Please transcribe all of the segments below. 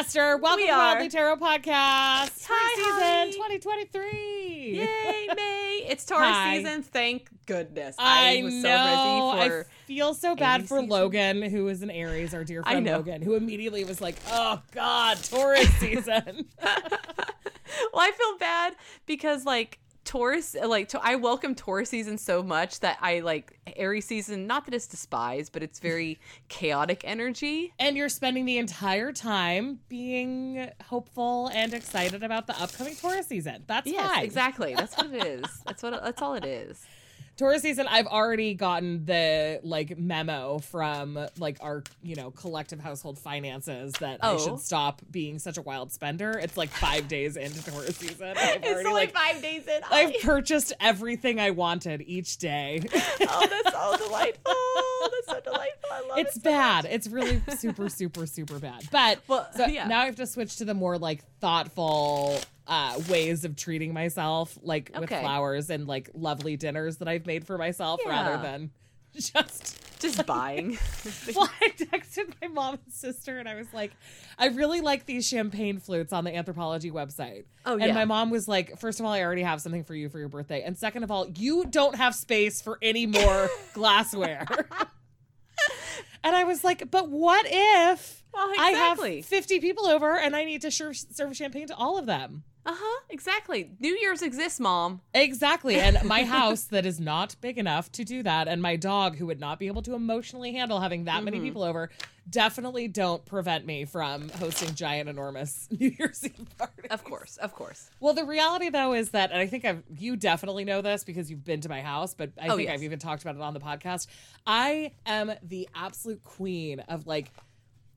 right, we're back, Esther. Welcome We to. Wildly Tarot Podcast. Hi, Spring Holly. season 2023. Yay, May! It's Taurus Hi. season. Thank goodness. I, was know. so ready for. I feel so bad for season. Logan, who is an Aries, our dear friend. Logan, who immediately was like, "Oh God, Taurus season." well, I feel bad because like Taurus, like to, I welcome Taurus season so much that I like Aries season. Not that it's despised, but it's very chaotic energy. and you're spending the entire time being hopeful and excited about the upcoming Taurus season. That's Yes, fine. exactly. That's what it is. That's what. That's all it is. Taurus season, I've already gotten the like memo from like our, you know, collective household finances that I Oh. should stop being such a wild spender. It's like five days into Taurus season. I've It's already only like five days in. I've purchased everything I wanted each day. oh, that's so delightful. That's so delightful. I love it's it. so bad. much. It's really super, super, super bad. But Well, so yeah. now I have to switch to the more like thoughtful uh, ways of treating myself, like with flowers and like lovely dinners that I've made for myself rather than just. Just buying. Well, I texted my mom and sister and I was like, I really like these champagne flutes on the Anthropologie website. Oh, yeah. And my mom was like, first of all, I already have something for you for your birthday. And second of all, you don't have space for any more glassware. and I was like, but what if Well, I have 50 people over and I need to serve, serve champagne to all of them? Uh huh. Exactly. New Year's exists, mom. Exactly. And my house that is not big enough to do that, and my dog who would not be able to emotionally handle having that Mm-hmm. many people over, definitely don't prevent me from hosting giant, enormous New Year's Eve parties. Of course. Of course. Well, the reality though is that, and I think I've you definitely know this because you've been to my house, but I Oh, think yes. I've even talked about it on the podcast. I am the absolute queen of like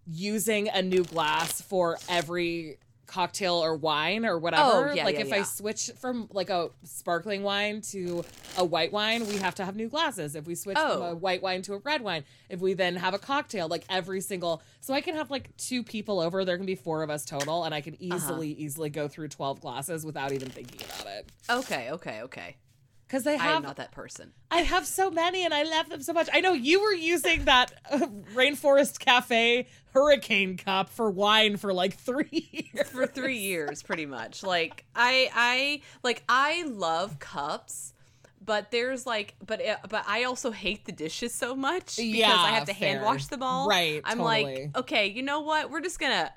using a new glass for every cocktail or wine or whatever. Oh, yeah, like yeah, if I switch from like a sparkling wine to a white wine, we have to have new glasses. If we switch from Oh. a white wine to a red wine, if we then have a cocktail, like every single so I can have like two people over, there can be four of us total, and I can Uh-huh. easily, easily go through twelve glasses without even thinking about it. Okay. Okay. Okay. Because they I am not that person. I have so many and I love them so much. I know you were using that uh, Rainforest Cafe hurricane cup for wine for like three years. For three years, pretty much. Like I, I like I love cups. But there's like, but it, but I also hate the dishes so much because Yeah, I have to hand fair. wash them all. Right, I'm totally. like, okay, you know what? We're just gonna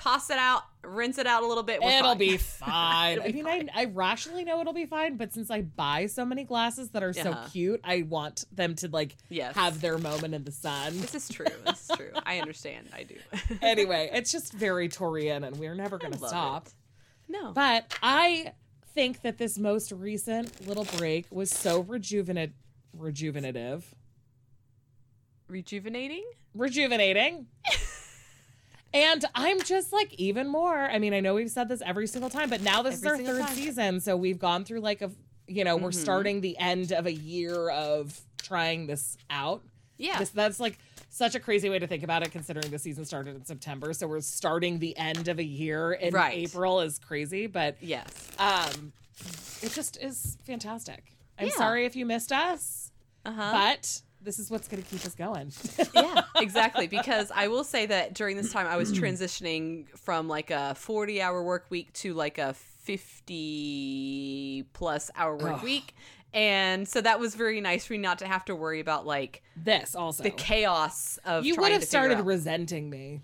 toss it out, rinse it out a little bit. It'll fine. be fine. It'll I mean, fine. I, I rationally know it'll be fine, but since I buy so many glasses that are so Uh-huh. cute, I want them to like Yes. have their moment in the sun. This is true. This is true. I understand. I do. anyway, it's just very Taurian, and we're never going to stop. it. No. But I think that this most recent little break was so rejuvenate, rejuvenative, Rejuvenating? rejuvenating. and I'm just like even more. I mean, I know we've said this every single time, but now this Every is our third time. season, so we've gone through like a, you know, we're Mhm. starting the end of a year of trying this out. Yeah. This, that's like such a crazy way to think about it, considering the season started in September. So we're starting the end of a year in Right. April is crazy, but yes. um, it just is fantastic. I'm Yeah. sorry if you missed us, Uh huh. but this is what's going to keep us going. yeah, exactly. Because I will say that during this time, I was transitioning from like a 40 hour work week to like a 50 plus hour work week. And so that was very nice for me not to have to worry about like this also, the chaos of you would have started resenting me,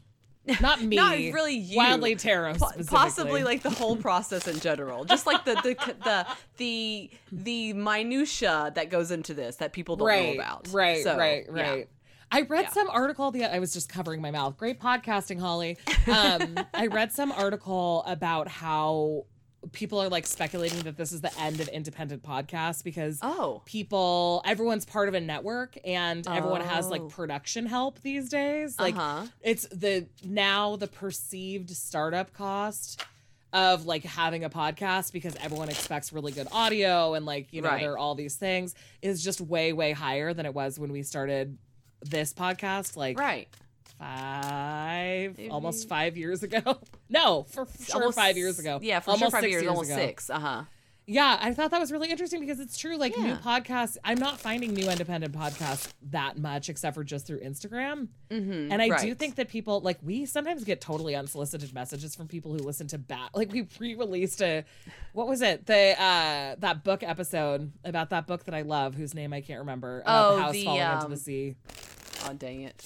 not me. Not really you. Wildly tarot, Po- possibly like the whole process in general just like the the the the, the minutia that goes into this that people don't right, know about right, So, right, yeah. right. I read Yeah. some article the I was just covering my mouth. Great podcasting, Holly. Um, I read some article about how people are like speculating that this is the end of independent podcasts because oh people everyone's part of a network and everyone has Oh. like production help these days. Like uh-huh it's the now the perceived startup cost of like having a podcast because everyone expects really good audio and like you know Right. there are all these things is just way way higher than it was when we started this podcast like right five Maybe- almost five years ago no for sure Almost- five years ago Yeah, for almost sure five six years, almost ago. six. Uh huh. Yeah, I thought that was really interesting because it's true. Like new podcasts, I'm not finding new independent podcasts that much, except for just through Instagram. Mm-hmm, And I do think that people like we sometimes get totally unsolicited messages from people who listen to bat. Like we pre-released a, what was it? The uh that book episode about that book that I love, whose name I can't remember. About Oh, the house the, falling into um, the sea. Oh dang it!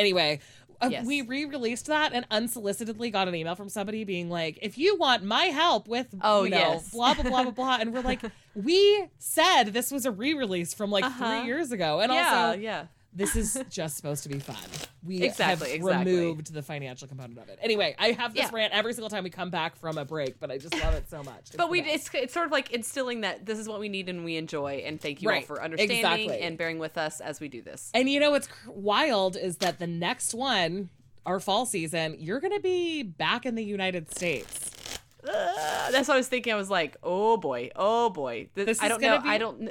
Anyway. Uh, Yes. We re-released that and unsolicitedly got an email from somebody being like, "If you want my help with, Oh, you know, yes. blah blah blah blah blah," and we're like, "We said this was a re-release from like Uh-huh. three years ago, and yeah, also yeah. This is just supposed to be fun. We Exactly, have exactly. removed the financial component of it. Anyway, I have this Yeah. rant every single time we come back from a break, but I just love it so much. It's But we it's, it's sort of like instilling that this is what we need and we enjoy, and thank you all for understanding exactly. and bearing with us as we do this. and you know what's wild is that the next one, our fall season, you're going to be back in the United States. Uh, that's what I was thinking. I was like, oh boy, oh boy. This, This I don't know. be- I don't.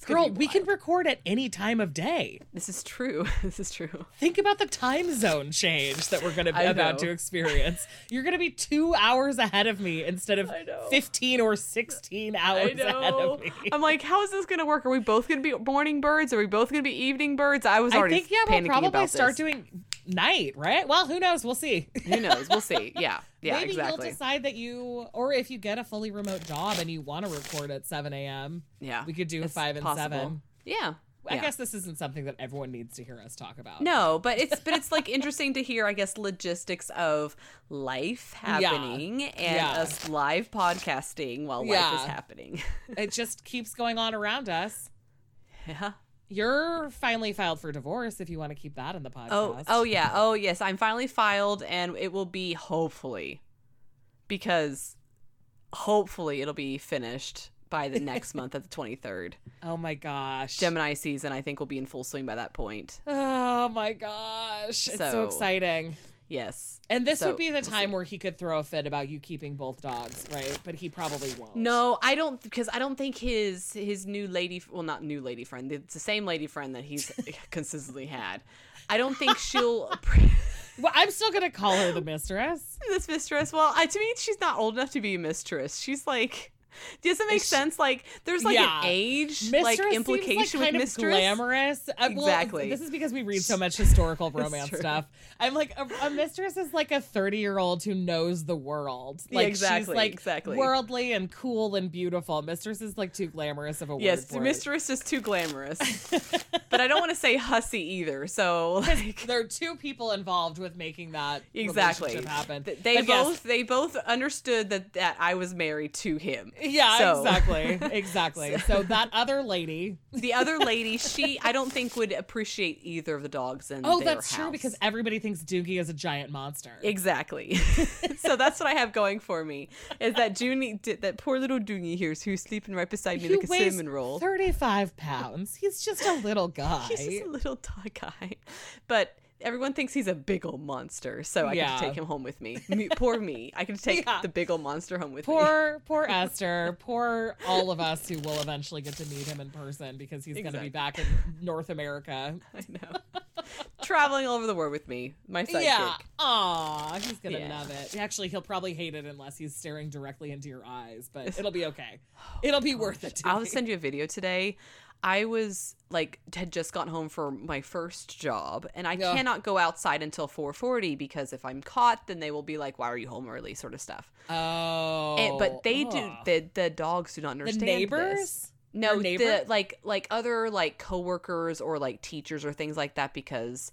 It's Girl, we can record at any time of day. This is true. This is true. Think about the time zone change that we're going to be about know. to experience. You're going to be two hours ahead of me instead of 15 or 16 hours ahead of me. I'm like, how is this gonna work? Are we both gonna be morning birds? Are we both gonna be evening birds? I was I already think yeah, we'll probably start this. doing night, right? Well, who knows? We'll see. Who knows? We'll see. Yeah, yeah, Maybe exactly. you'll decide that you, or if you get a fully remote job and you want to record at 7 a.m., yeah, we could do it's five and possible. seven. Yeah. I yeah. guess this isn't something that everyone needs to hear us talk about. No, but it's but it's like interesting to hear, I guess, logistics of life Yeah. happening and Yeah. us live podcasting while life is happening. It just keeps going on around us. yeah. You're finally filed for divorce if you want to keep that in the podcast. Oh, oh yeah. Oh yes, I'm finally filed, and it will be hopefully because hopefully it'll be finished by the next month at the 23rd. Oh my gosh. Gemini season, I think, will be in full swing by that point. Oh my gosh. It's so, So- exciting. Yes. And this So, would be the time where he could throw a fit about you keeping both dogs, right? But he probably won't. No, I don't because I don't think his his new lady well not new lady friend it's the same lady friend that he's consistently had. I don't think she'll Well, I'm still gonna call her the mistress. this mistress. Well, I, to me she's not old enough to be a mistress. She's like does it make she- sense? Like there's like Yeah. an age Mistress like implication like, kind with of mistress. glamorous. Uh, well, Exactly. this is because we read so much historical romance stuff. I'm like a, a mistress is like a 30 year old who knows the world. Yeah, Like exactly, she's like exactly. worldly and cool and beautiful. Mistress is like too glamorous of a Yes, word. it. mistress is too glamorous. but I don't want to say hussy either. So like There are two people involved with making that exactly relationship happen. They But yes, both they both understood that that I was married to him. Yeah, So- exactly. Exactly. So that other lady. The other lady, she I don't think would appreciate either of the dogs in Oh, that's true house. because everybody thinks Doogie is a giant monster. Exactly. so that's what I have going for me is that Junie, that poor little Doogie here, who's sleeping right beside me he like a cinnamon roll. 35 pounds. He's just a little guy. He's just a little dog guy, but everyone thinks he's a big old monster. So I Yeah. to take him home with me. me poor me. I can take Yeah. the big old monster home with me. Poor, poor Esther. Poor all of us who will eventually get to meet him in person because he's going to be back in North America. I know. Traveling all over the world with me, my sidekick. Yeah. Aw, he's going to Yeah. love it. Actually, he'll probably hate it unless he's staring directly into your eyes, but it'll be okay. It'll be worth it. I'll me. send you a video today. I was like had just gotten home for my first job and I Yeah. cannot go outside until 4:40 because if I'm caught then they will be like why are you home early sort of stuff. Oh. And- but oh. they do the the dogs do not The understand neighbors? this. No, the like like other like coworkers or like teachers or things like that because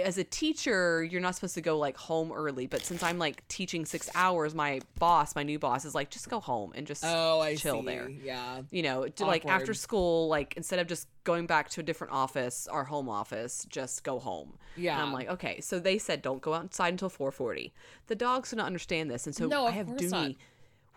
as a teacher, you're not supposed to go like home early, but since I'm like teaching 6 hours, my boss, my new boss is like just go home and just Oh, I chill see. there Yeah. you know, to, like after school, like instead of just going back to a different office, our home office, just go home. Yeah. And I'm like, okay. So they said don't go outside until 4:40. The dogs do not understand this, and so No, I have Dooney.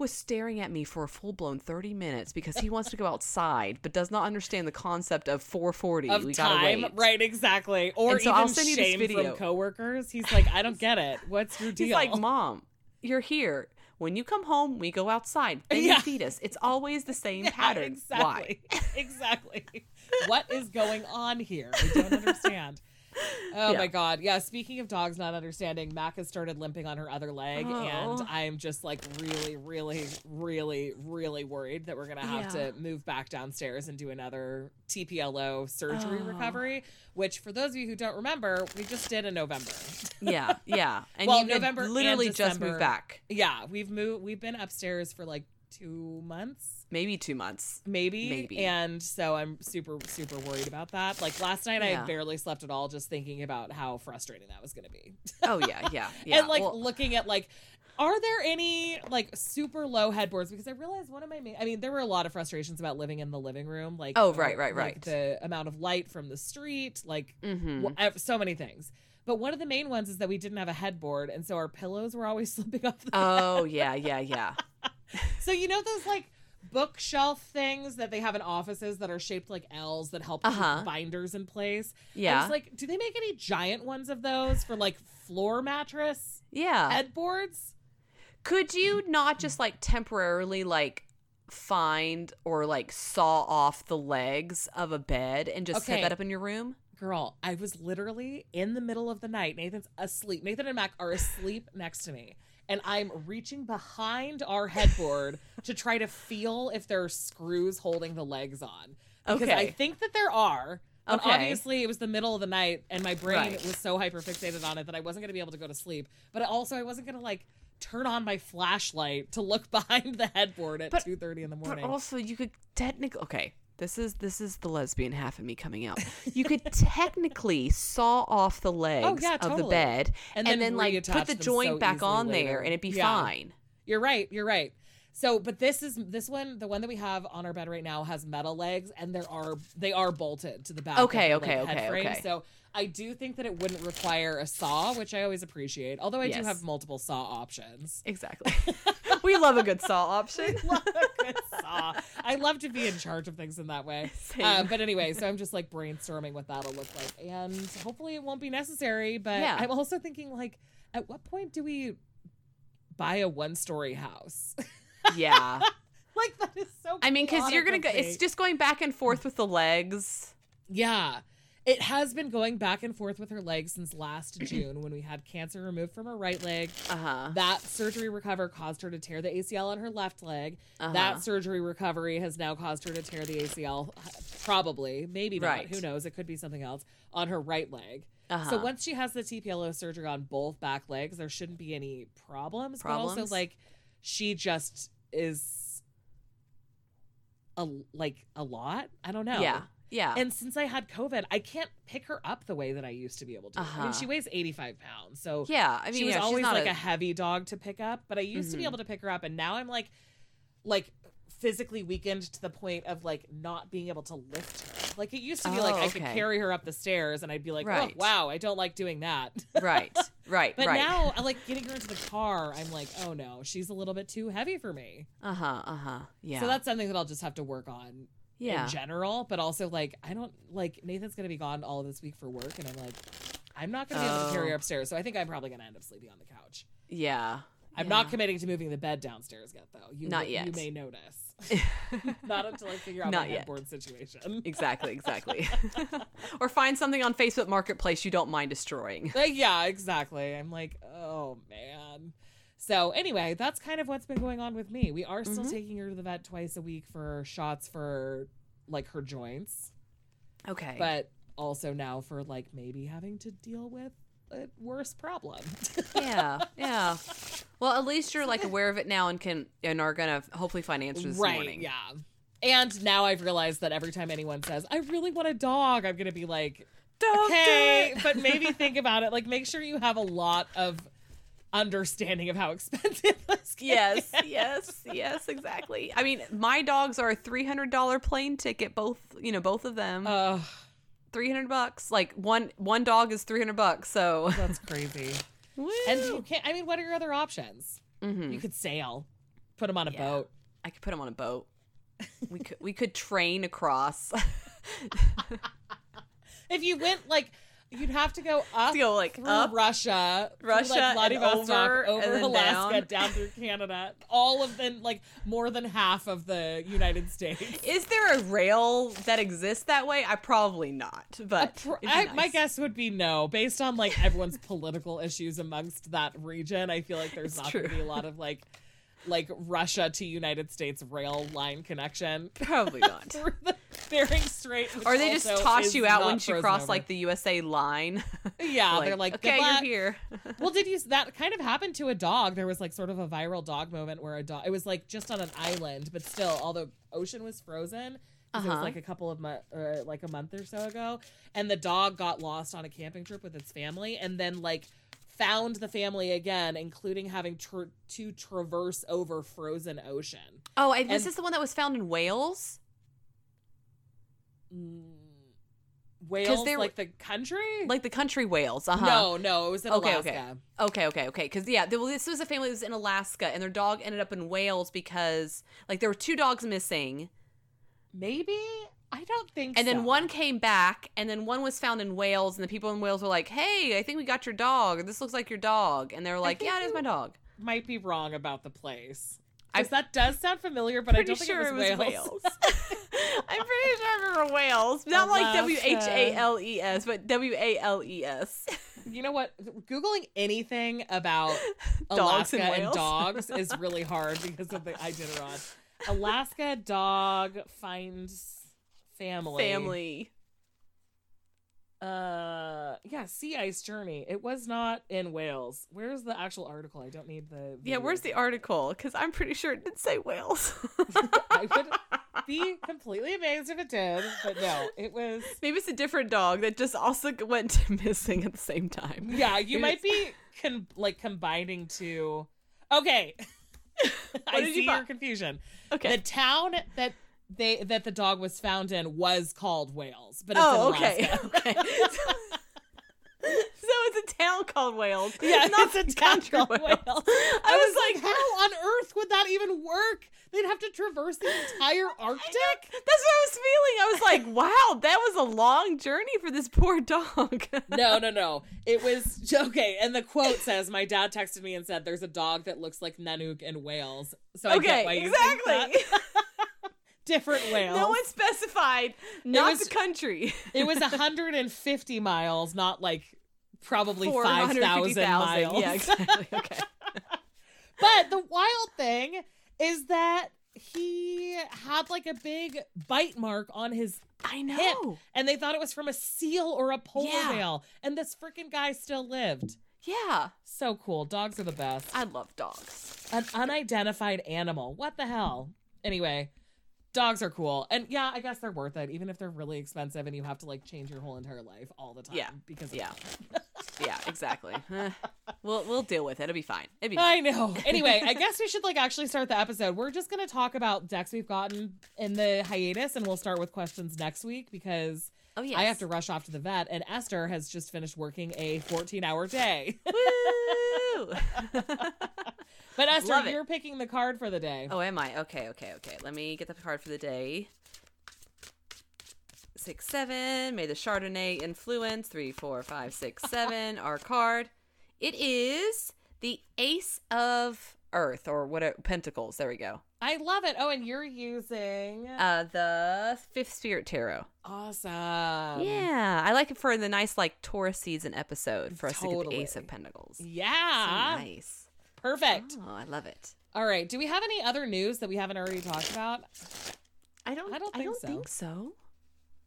Was staring at me for a full blown 30 minutes because he wants to go outside but does not understand the concept of 4:40. of we time, right? Exactly. Or And so even I'll send you this video. from coworkers. He's like, I don't get it. What's your deal? He's like, Mom, you're here. When you come home, we go outside. Then Yeah. you feed us. It's always the same Yeah, pattern. Why? Exactly. exactly. what is going on here? I don't understand. Oh Yeah. my god. Yeah, speaking of dogs not understanding, Mac has started limping on her other leg Oh. and I'm just like really really really really worried that we're gonna have Yeah. to move back downstairs and do another TPLO surgery Oh. recovery. Which, for those of you who don't remember, we just did in November. Yeah, yeah. And Well, November literally just moved back. yeah, we've moved. We've been upstairs for like two months. Maybe two months. maybe Maybe. and so i'm super super worried about that like last night Yeah. i barely slept at all just thinking about how frustrating that was going to be Oh yeah, yeah, yeah. and like Well, looking at like are there any like super low headboards because i realized one of my main i mean there were a lot of frustrations about living in the living room like Oh, right, right, like, right. the amount of light from the street like mhm. wh- so many things but one of the main ones is that we didn't have a headboard and so our pillows were always slipping off the Oh yeah, yeah, yeah. so you know those like bookshelf things that they have in offices that are shaped like L's that help Uh-huh. keep binders in place. Yeah. was like, do they make any giant ones of those for like floor mattress Yeah. headboards? Could you not just like temporarily like find or like saw off the legs of a bed and just set that up in your room? Girl, I was literally in the middle of the night. Nathan's asleep. Nathan and Mac are asleep next to me. And I'm reaching behind our headboard to try to feel if there are screws holding the legs on. Because I think that there are. But Okay. obviously, it was the middle of the night, and my brain Right. was so hyper fixated on it that I wasn't going to be able to go to sleep. But also, I wasn't going to like turn on my flashlight to look behind the headboard at two thirty in the morning. But morning. also you could technically okay. This is this is the lesbian half of me coming out. You could technically saw off the oh, legs Oh, yeah, of the bed And and, then then, like put the joint so back on later. there and it'd be Yeah. fine. You're right. You're right. So, but this is this one, the one that we have on our bed right now has metal legs, and there are they are bolted to the back. Okay, of the, okay, like, okay, frame. okay. So I do think that it wouldn't require a saw, which I always appreciate. Although I do have multiple saw options. Exactly. we love a good saw option. love a I love to be in charge of things in that way. Uh, but anyway, so I'm just like brainstorming what that'll look like, and hopefully it won't be necessary. But Yeah. I'm also thinking like, at what point do we buy a one-story house? yeah. like that is so. I mean, because you're gonna go. It's just going back and forth with the legs. yeah. It has been going back and forth with her legs since last June when we had cancer removed from her right leg. Uh huh. That surgery recover caused her to tear the ACL on her left leg. Uh-huh. That surgery recovery has now caused her to tear the ACL, probably, maybe not. Right. Who knows? It could be something else on her right leg. Uh-huh. So once she has the TPLO surgery on both back legs, there shouldn't be any problems. But also, like, she just is a like a lot. I don't know. Yeah. Yeah. And since I had COVID, I can't pick her up the way that I used to be able to. I mean, Uh-huh. she weighs 85 pounds. So yeah. I mean, she was yeah, she's always like a, a, heavy dog to pick up, but I used to be able to pick her up, and now I'm like, like physically weakened to the point of like not being able to lift her. Like it used to be like Oh, I could carry her up the stairs, and I'd be like, Right. oh wow, I don't like doing that. right. Right. but right. now, I like getting her into the car. I'm like, oh no, she's a little bit too heavy for me. Uh huh. Uh huh. Yeah. So that's something that I'll just have to work on yeah. in general. But also, like, I don't like Nathan's gonna be gone all this week for work, and I'm like, I'm not gonna be able to carry her Oh. upstairs. So I think I'm probably gonna end up sleeping on the couch. Yeah. I'm Yeah. not committing to moving the bed downstairs yet, though. You Not may, yet. You may notice. not until I figure out Not my headboard situation. Exactly, exactly. or find something on Facebook Marketplace you don't mind destroying. Like, yeah, exactly. I'm like, oh man. So anyway, that's kind of what's been going on with me. We are still Mhm. taking her to the vet twice a week for shots for like her joints, Okay. but also now for like maybe having to deal with a worse problem. yeah, yeah. Well, at least you're like aware of it now and can and are gonna hopefully find answers this right? morning. Yeah. And now I've realized that every time anyone says, "I really want a dog," I'm gonna be like, Don't okay, do but maybe think about it. Like, make sure you have a lot of understanding of how expensive this can Yes, get. yes, yes, exactly. I mean, my dogs are a three hundred dollar plane ticket. Both, you know, both of them. Ugh, three hundred bucks. Like one one dog is three hundred bucks. So. that's crazy. Woo. And you can't. I mean, what are your other options? Mhm. You could sail, put them on a Yeah. boat. I could put them on a boat. We could we could train across. If you went like, you'd have to go up. to go like up. Russia, through, Russia like Vladivostok, over, over, Alaska, down. down. through Canada, all of them, like more than half of the United States. Is there a rail that exists that way? I probably not, but Pr- I, My guess would be no, based on like everyone's political issues amongst that region. I feel like there's It's not going to be a lot of like. Like Russia to United States rail line connection Probably not. through the Bering Strait. Or they just toss you out once you cross over. like the USA line. yeah, they're like okay, "Good you're here. well, did you? That kind of happened to a dog. There was like sort of a viral dog moment where a dog. It was like just on an island, but still, all the ocean was frozen. 'cause It was Uh-huh. like a couple of months, like a month or so ago, and the dog got lost on a camping trip with its family, and then like found the family again, including having tr- to traverse over frozen ocean. Oh, And- this is the one that was found in Wales? Mm, Wales, they were- like the country? Like the country Wales. Uh huh. no, no, it was in Okay, Alaska. okay. Okay, okay, okay. Because yeah, this was a family that was in Alaska, and their dog ended up in Wales because like there were two dogs missing, Maybe I don't think. So. And then so. one came back, and then one was found in Wales, and the people in Wales were like, "Hey, I think we got your dog. This looks like your dog," and they were like, "Yeah, it is my dog." might be wrong about the place. I- Because that does sound familiar, but I don't think sure it was, Wales. I'm pretty sure I remember Wales, not like W H A L E S, but W A L E S. you know what? Googling anything about Dogs Alaska in and dogs is really hard because of the Iditarod. Alaska dog finds family. Family. Uh, yeah, sea ice journey. It was not in Wales. Where's the actual article? I don't need the. Yeah, where's the article? Because I'm pretty sure it did say Wales. I would be completely amazed if it did, but no, it was. Maybe it's a different dog that just also went missing at the same time. Yeah, you might be con- like combining two. Okay, I see your confusion. Okay. The town that they that the dog was found in was called Wales, but it's oh, okay. Okay. so, so it's a town called Wales. Yeah, not it's a town called Wales. Wales. I, I was was like, how on earth would that even work? They'd have to traverse the entire Arctic. That's what I was feeling. I was like, wow, that was a long journey for this poor dog. No, no, no. It was okay. And the quote says, "My dad texted me and said there's a dog that looks like Nanook in Wales." So I get why okay, exactly. Different Wales. no one specified, not was- the country. It was 150 miles, not like probably 5,000 miles. Yeah, exactly. Okay. But the wild thing is that he had like a big bite mark on his I know. hip, and they thought it was from a seal or a polar Yeah. whale, and this freaking guy still lived. Yeah, So cool. Dogs are the best. I love dogs. An unidentified animal. What the hell? Anyway, dogs are cool. And yeah, I guess they're worth it, even if they're really expensive and you have to like change your whole entire life all the time. Yeah. Because of Yeah. Yeah, exactly. We'll we'll deal with it. It'll be fine. It'll be fine. I know. Anyway, I guess we should like actually start the episode. We're just gonna talk about decks we've gotten in the hiatus, and we'll start with questions next week because Oh yes. I have to rush off to the vet, and Esther has just finished working a 14-hour day. Woo! But Esther, Love you're picking the card for the day. oh, am I? Okay, okay, okay. Let me get the card for the day. Six, seven. May the Chardonnay influence. Three, four, five, six, seven. Our card. It is the Ace of Earth or what? are, Pentacles. There we go. I love it. Oh, and you're using Uh, the Fifth Spirit Tarot. awesome. yeah, I like it for the nice like Taurus season episode for us to get the Ace of Pentacles. So Yeah. nice. Perfect. Oh, I love it. All right. Do we have any other news that we haven't already talked about? I don't. I don't I think don't so. think so.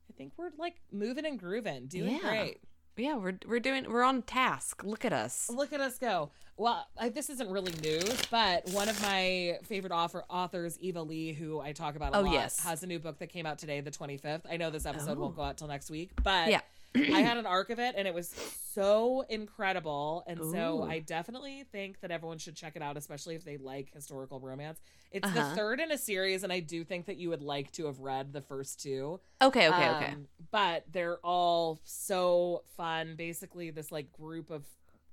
I think we're like moving and grooving, doing Yeah. great. Yeah, we're we're doing we're on task. Look at us. Look at us go. Well, I, this isn't really news, but one of my favorite author, authors, Eva Leigh, who I talk about a Oh, lot, yes. has a new book that came out today, the 25th. I know this episode Oh. won't go out till next week, but Yeah. I had an arc of it and it was so incredible. And so I definitely think that everyone should check it out, especially if they like historical romance. It's Uh-huh. the third in a series, and I do think that you would like to have read the first two. Okay, okay, okay. Um, But they're all so fun. Basically, this like group of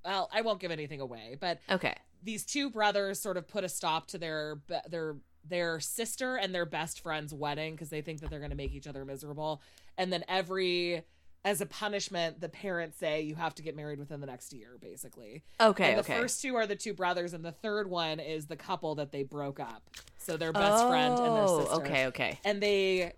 well, I won't give anything away, but Okay. these two brothers sort of put a stop to their their their sister and their best friend's wedding because they think that they're going to make each other miserable. And then every as a punishment, the parents say you have to get married within the next year, basically. Okay, and the okay. first two are the two brothers, and the third one is the couple that they broke up. So their best friend and their Oh, sister Okay, okay. and they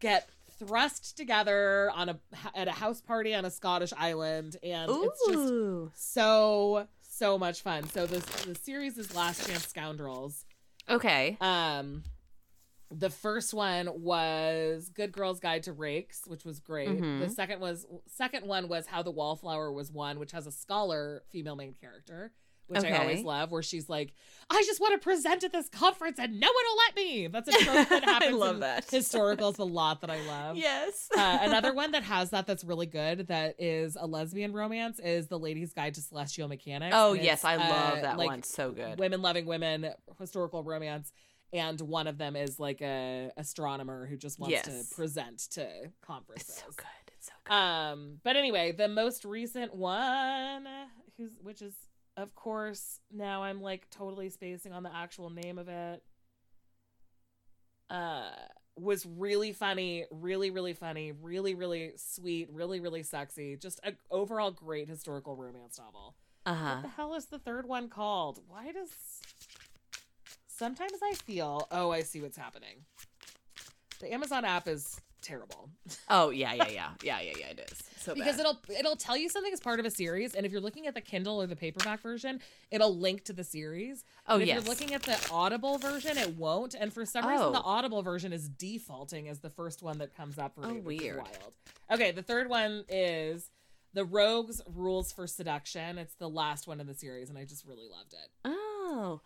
get thrust together on a at a house party on a Scottish island, and it's just so so much fun. So the the series is Last Chance Scoundrels, Okay. Um, the first one was Good Girl's Guide to Rakes, which was great. Mhm. The second was second one was How the Wallflower Was Won, which has a scholar female main character, which I always love. Where she's like, "I just want to present at this conference and no one will let me." That's a trope that I happens. love in that. historicals a lot that I love. Yes. uh, another one that has that that's really good that is a lesbian romance is the Lady's Guide to Celestial Mechanics. oh yes, I love uh, that like, one. So good. women loving women historical romance and one of them is like a astronomer who just wants Yes. to present to conferences It's so good. It's so good. um but anyway the most recent one who's which is of course now i'm like totally spacing on the actual name of it uh was really funny really really funny really really sweet really really sexy just a overall great historical romance novel Uh huh. what the hell is the third one called? Why does sometimes I feel oh I see what's happening. The Amazon app is terrible Oh yeah, yeah, yeah, yeah, yeah, yeah. It is so because bad. it'll it'll tell you something as part of a series, and if you're looking at the Kindle or the paperback version, it'll link to the series. Oh But if yes. you're looking at the Audible version, it won't. And for some reason, Oh. the Audible version is defaulting as the first one that comes up for Oh, me. is weird. Wild. Okay, the third one is the Rogues Rules for Seduction. It's the last one in the series, and I just really loved it. oh.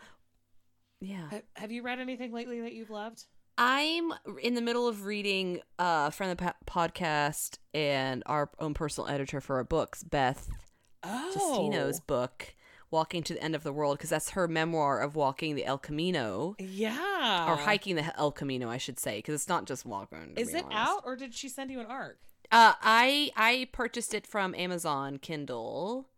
Yeah. Ha- Have you read anything lately that you've loved? I'm in the middle of reading uh from the po- podcast and our own personal editor for our books, Beth Oh, Jusino's book, Walking to the End of the World, because that's her memoir of walking the El Camino. yeah, or hiking the El Camino, I should say, because it's not just walking. Is it honest. out, or did she send you an arc? Uh, I I purchased it from Amazon Kindle.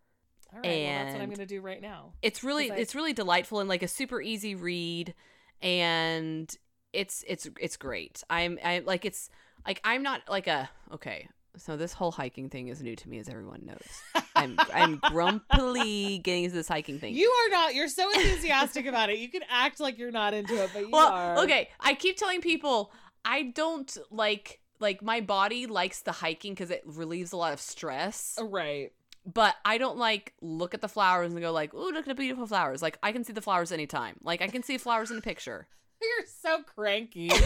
All right, well, that's what I'm going to do right now. It's really I- it's really delightful and like a super easy read, and it's it's it's great. I'm I like it's like I'm not like a okay. So this whole hiking thing is new to me, as everyone knows. I'm I'm grumpily getting into this hiking thing. You are not. You're so enthusiastic about it. You can act like you're not into it, but you well, are. okay. I keep telling people I don't like like my body likes the hiking because it relieves a lot of stress. Right. But I don't like look at the flowers and go like, "Ooh, look at the beautiful flowers." Like I can see the flowers anytime. Like I can see flowers in a picture. You're so cranky.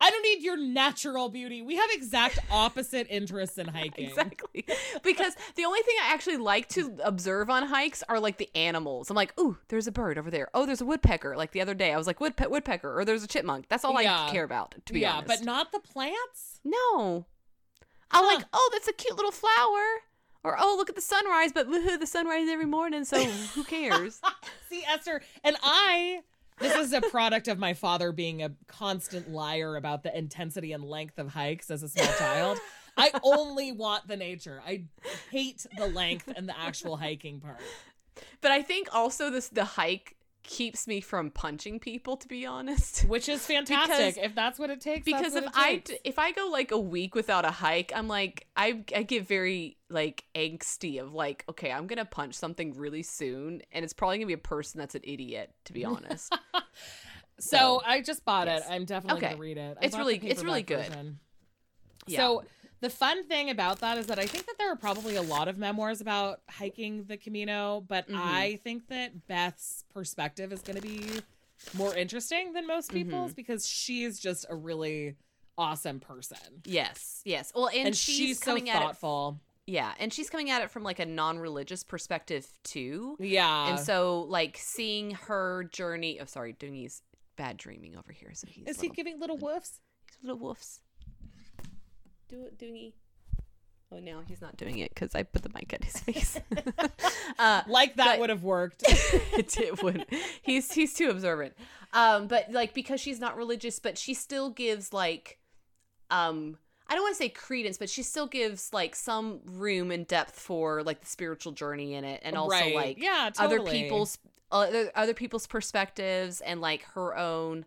I don't need your natural beauty. We have exact opposite interests in hiking. Exactly. because the only thing I actually like to observe on hikes are like the animals. I'm like, "Ooh, there's a bird over there. Oh, there's a woodpecker." Like the other day, I was like, "Woodpe- woodpecker," or "There's a chipmunk." That's all Yeah. I care about, to be yeah, honest. Yeah, but not the plants. No. I'm like, oh, that's a cute little flower. Or, oh, look at the sunrise, but woohoo, the sunrise every morning, so who cares? See, Esther, and I. This is a product of my father being a constant liar about the intensity and length of hikes as a small child. I only want the nature. I hate the length and the actual hiking part. but I think also this the hike keeps me from punching people, to be honest. Which is fantastic. if that's what it takes. Because if I takes. if I go like a week without a hike, I'm like I I get very like angsty of like okay I'm gonna punch something really soon and it's probably gonna be a person that's an idiot to be honest. So, So, I just bought yes. it. I'm definitely Okay. gonna read it. I It's really- it's really good. Yeah. So the fun thing about that is that I think that there are probably a lot of memoirs about hiking the Camino, but Mhm. I think that Beth's perspective is going to be more interesting than most people's Mm-hmm. because she's just a really awesome person. yes, yes. Well, and, And, she's, she's, so coming at it thoughtful. Yeah, and she's coming at it from like a non-religious perspective too. Yeah. and so like seeing her journey. Oh, sorry, Dooney's bad dreaming over here. So he's is he giving little woofs? he's little woofs. Do it, Dooney. Oh, now he's not doing it because I put the mic at his face. uh, Like that would have worked. it, it would. He's he's too observant. Um, but like because she's not religious, but she still gives like, um, I don't want to say credence, but she still gives like some room and depth for like the spiritual journey in it, and also right. like yeah, other people's other other people's perspectives and like her own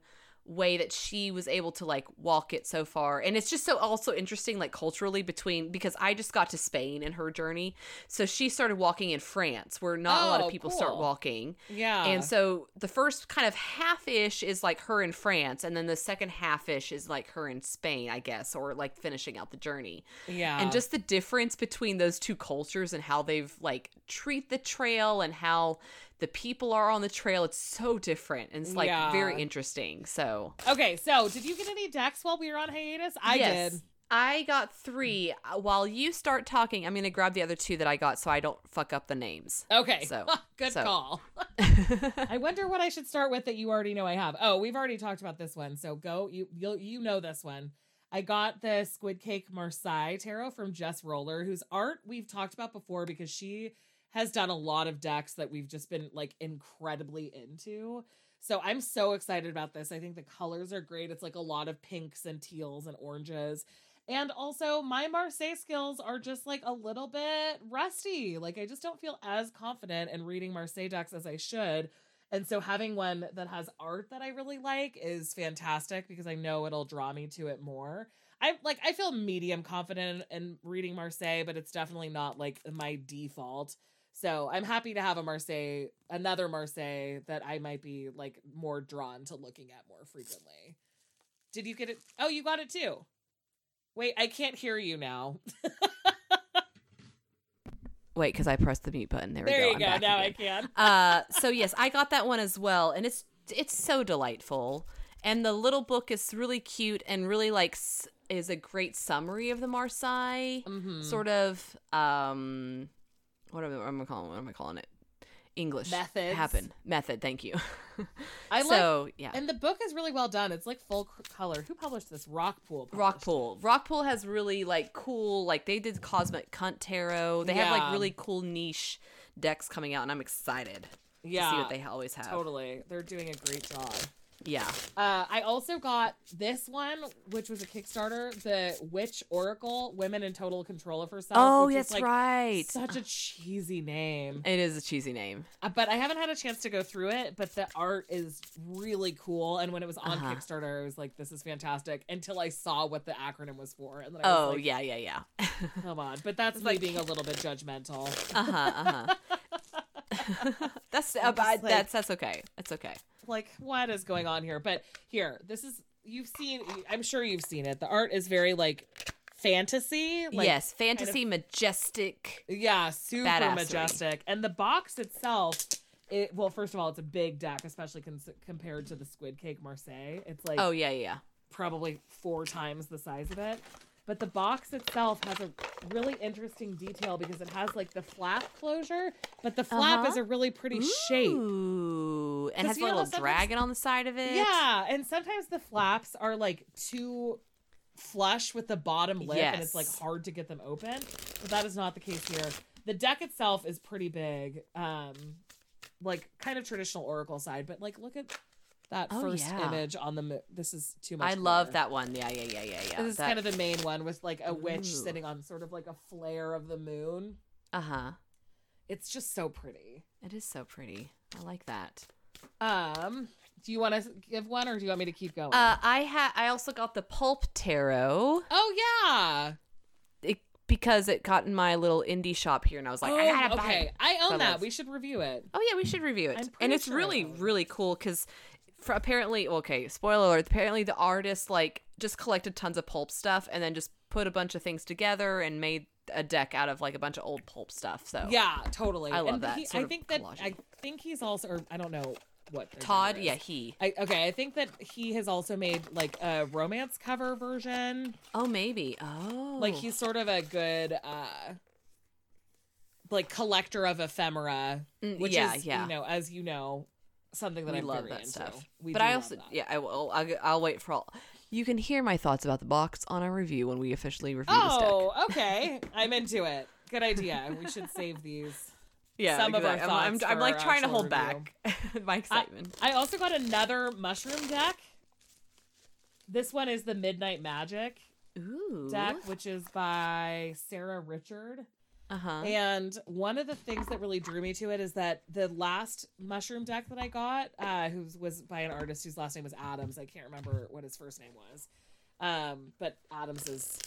way that she was able to like walk it so far. And it's just so also interesting like culturally between because i just got to spain in her journey. So she started walking in france where not a lot Oh, of people start walking. Yeah. and so the first kind of half-ish is like her in france and then the second half-ish is like her in spain i guess or like finishing out the journey. Yeah. and just the difference between those two cultures and how they've like treat the trail and how the people are on the trail. It's so different and it's like Yeah. very interesting. So Okay, so did you get any decks while we were on hiatus? I Yes. did. I got three. Uh, While you start talking, I'm gonna grab the other two that I got so I don't fuck up the names. Okay. So- good so- call. I wonder what I should start with that you already know I have. Oh, we've already talked about this one. So go you you you know this one. I got the Squid Cake Marseille tarot from Jess Roller, whose art we've talked about before because she has done a lot of decks that we've just been like incredibly into. So I'm so excited about this. I think the colors are great. It's like a lot of pinks and teals and oranges. And also, my Marseille skills are just like a little bit rusty. Like, I just don't feel as confident in reading Marseille decks as I should. And so, having one that has art that I really like is fantastic because I know it'll draw me to it more. I like, I feel medium confident in reading Marseille, but it's definitely not like my default. So, I'm happy to have a Marseille, another Marseille that I might be like more drawn to looking at more frequently. Did you get it? Oh, you got it too. Wait, I can't hear you now. Wait, because I pressed the mute button. There, we there go. you I'm go. Now I can. uh so yes i got that one as well and it's it's so delightful and the little book is really cute and really like is a great summary of the marseille Mhm. sort of um what am, what am i calling what am i calling it english method happen method thank you I like, yeah and the book is really well done. It's like full c- color. Who published this? Rockpool. published Rockpool. Rockpool has really like cool, like they did Cosmic Cunt Tarot. They have like really cool niche decks coming out, and I'm excited. Yeah, to see what they always have. totally. They're doing a great job. Yeah. Uh, I also got this one, which was a Kickstarter, the Witch Oracle: Women in Total Control of Herself. Oh, which is, that's like, right. Such a cheesy name. It is a cheesy name. Uh, but I haven't had a chance to go through it. But the art is really cool. And when it was on Uh-huh. Kickstarter, I was like, "This is fantastic." Until I saw what the acronym was for, and then I Oh was like, yeah, yeah, yeah. "Come on!" But that's me like- being a little bit judgmental. uh huh. Uh huh. that's uh, like- that's that's okay. It's okay. like what is going on here but here this is you've seen i'm sure you've seen it the art is very like fantasy like yes, fantasy, majestic. yeah super Badassery. majestic and the box itself it well first of all it's a big deck especially cons- compared to the squid cake marseille it's like Oh yeah, yeah. probably four times the size of it but the box itself has a really interesting detail because it has like the flap closure but the flap Uh-huh. is a really pretty shape Ooh, and 'Cause has a little dragon on the side of it. Yeah, and sometimes the flaps are like too flush with the bottom lip and it's like hard to get them open. But that is not the case here. The deck itself is pretty big. Um like kind of traditional oracle side, but like look at that Oh, first yeah. image on the mo- this is too much. I love that one. Yeah, yeah, yeah, yeah, yeah. This is kind of the main one with like a witch Ooh. sitting on sort of like a flare of the moon. uh huh. It's just so pretty. It is so pretty. I like that. Um, do you want to give one or do you want me to keep going? Uh, I had. I also got the pulp tarot oh yeah. it, because it got in my little indie shop here, and I was like, I gotta buy Oh, okay. I own So that. that's- We should review it. Oh yeah, we should review it. And it's sure really, really cool because for apparently, okay, spoiler alert. Apparently, the artist like just collected tons of pulp stuff and then just put a bunch of things together and made a deck out of like a bunch of old pulp stuff. So Yeah, totally. I love and that He, I think that collaging. I think he's also, or I don't know what Todd, yeah, he. I, okay, I think that he has also made like a romance cover version. Oh, maybe. Oh, Like he's sort of a good, uh like collector of ephemera, Mm, which yeah, is, yeah. you know, as you know, something that we I'm love that into. stuff. We but I also, yeah, I will. I'll, I'll wait for all. You can hear my thoughts about the box on our review when we officially review this deck. Oh, okay. I'm into it. Good idea. We should save these. Yeah, some of our exactly. I'm- thoughts I'm, I'm like trying to hold review. back my excitement. I also got another mushroom deck. This one is the Midnight Magic Ooh. deck, which is by Sarah Richard. Uh huh. And one of the things that really drew me to it is that the last mushroom deck that I got, uh, who was by an artist whose last name was Adams. I can't remember what his first name was. Um, but Adams is,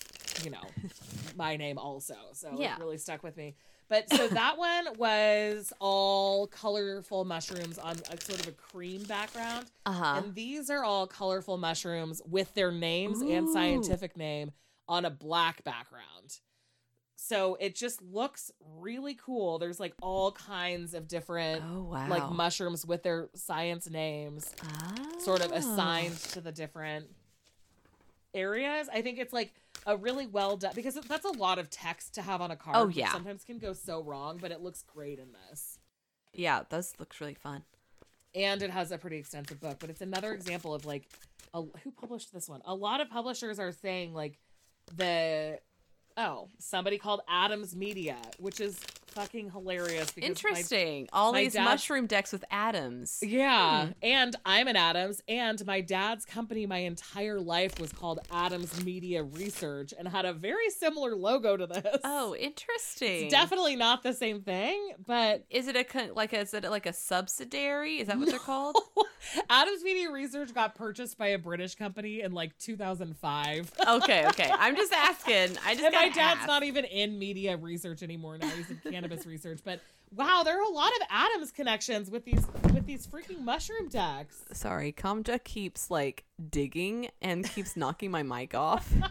you know, my name also. So Yeah. it really stuck with me. But so that one was all colorful mushrooms on a sort of a cream background. Uh huh. And these are all colorful mushrooms with their names and scientific name on a black background. So it just looks really cool. There's like all kinds of different Oh wow. like mushrooms with their science names sort of assigned ah. to the different areas. I think it's like a really well done because that's a lot of text to have on a card. Oh, yeah. sometimes can go so wrong, but it looks great in this. Yeah, this looks really fun. And it has a pretty extensive book, but it's another example of like a, who published this one. A lot of publishers are saying like the oh somebody called Adams Media, which is fucking hilarious. Because my- Interesting. All my these dad- mushroom decks with Adams. Yeah. Hmm. And I'm an Adams, and my dad's company my entire life was called Adams Media Research and had a very similar logo to this. Oh, interesting. It's definitely not the same thing, but Is it a like a, is it like a subsidiary? Is that what they're called? Adams Media Research got purchased by a British company in like 2005. okay, okay. I'm just asking. I just and my dad's ask. not even in media research anymore now. He's in cannabis research. But wow, there are a lot of Adams connections with these with these freaking mushroom decks. Sorry, Kamja keeps like digging and keeps knocking my mic off.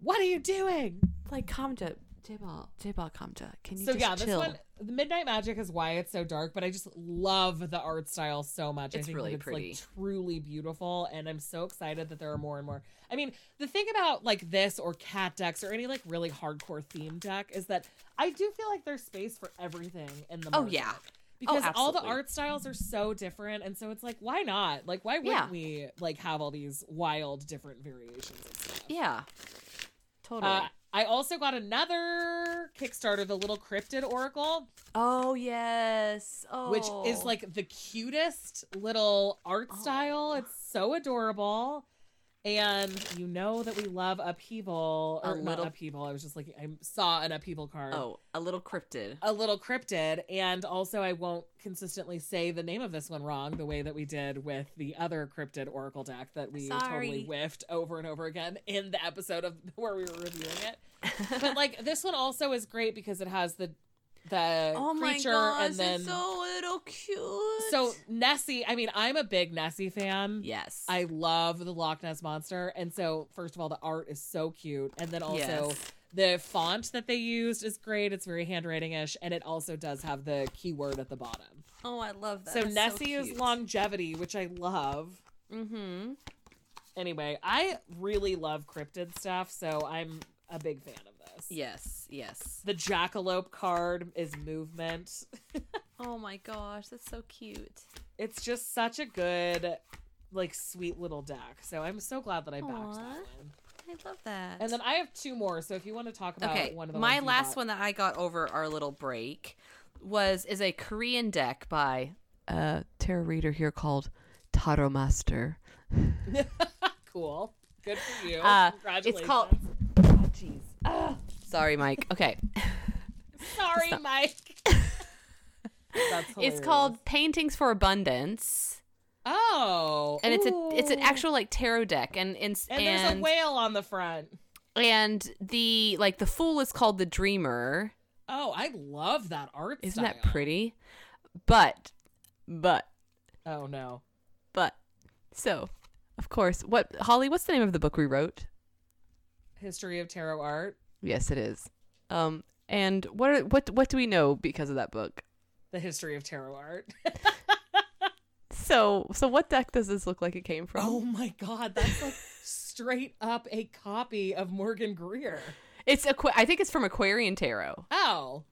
What are you doing? like Kamja, J-ball, J-ball, Kamja. Can you so just yeah, this chill? one, the Midnight Magic is why it's so dark, but I just love the art style so much. It's I think really it's pretty. like truly beautiful, and I'm so excited that there are more and more. I mean, the thing about like this or cat decks or any like really hardcore theme deck is that I do feel like there's space for everything in the Market. Oh, yeah. Because all the art styles are so different, and so it's like, why not? Like, why wouldn't Yeah. we like have all these wild different variations? Yeah, totally. Uh, I also got another Kickstarter, the little cryptid oracle. oh yes. Oh, which is oh. like the cutest little art Oh. style. It's so adorable. And you know that we love upheaval A or not little- upheaval. I was just like I saw an upheaval card. oh a little cryptid. A little cryptid, and also I won't consistently say the name of this one wrong the way that we did with the other cryptid oracle deck that we totally whiffed over and over again in the episode of where we were reviewing it. but like this one also is great because it has the the Oh creature gosh, and then it's so little cute. so Nessie, I mean, I'm a big Nessie fan. yes, I love the Loch Ness monster, and so first of all, the art is so cute, and then also Yes. the font that they used is great. It's very handwriting-ish, and it also does have the keyword at the bottom. oh I love that. so That's Nessie is longevity, which I love. Mm-hmm. Anyway, I really love cryptid stuff, so I'm a big fan of this. Yes, yes. The jackalope card is movement. Oh my gosh, that's so cute. it's just such a good, like, sweet little deck. So I'm so glad that I backed Aw. that one. I love that. And then I have two more. So if you want to talk about okay, one of the my last one that I got over our little break was is a Korean deck by a tarot reader here called Taro Master. cool. Good for you. Uh, Congratulations. it's called. Oh, jeez. Sorry, Mike. Okay. Sorry, Mike. That's It's called Paintings for Abundance, Oh, and it's a it's an actual like tarot deck, and and And, and, there's a whale on the front. and the like the fool is called the Dreamer. Oh, I love that art. Isn't that pretty? But, but, Oh no. but. So, of course, what Holly? What's the name of the book we wrote? History of tarot art. Yes, it is. Um, and what are, what what do we know because of that book? The history of tarot art. So so what deck does this look like it came from? oh my god, that's like straight up a copy of Morgan Greer. It's Aqu- I think it's from Aquarian Tarot. Oh.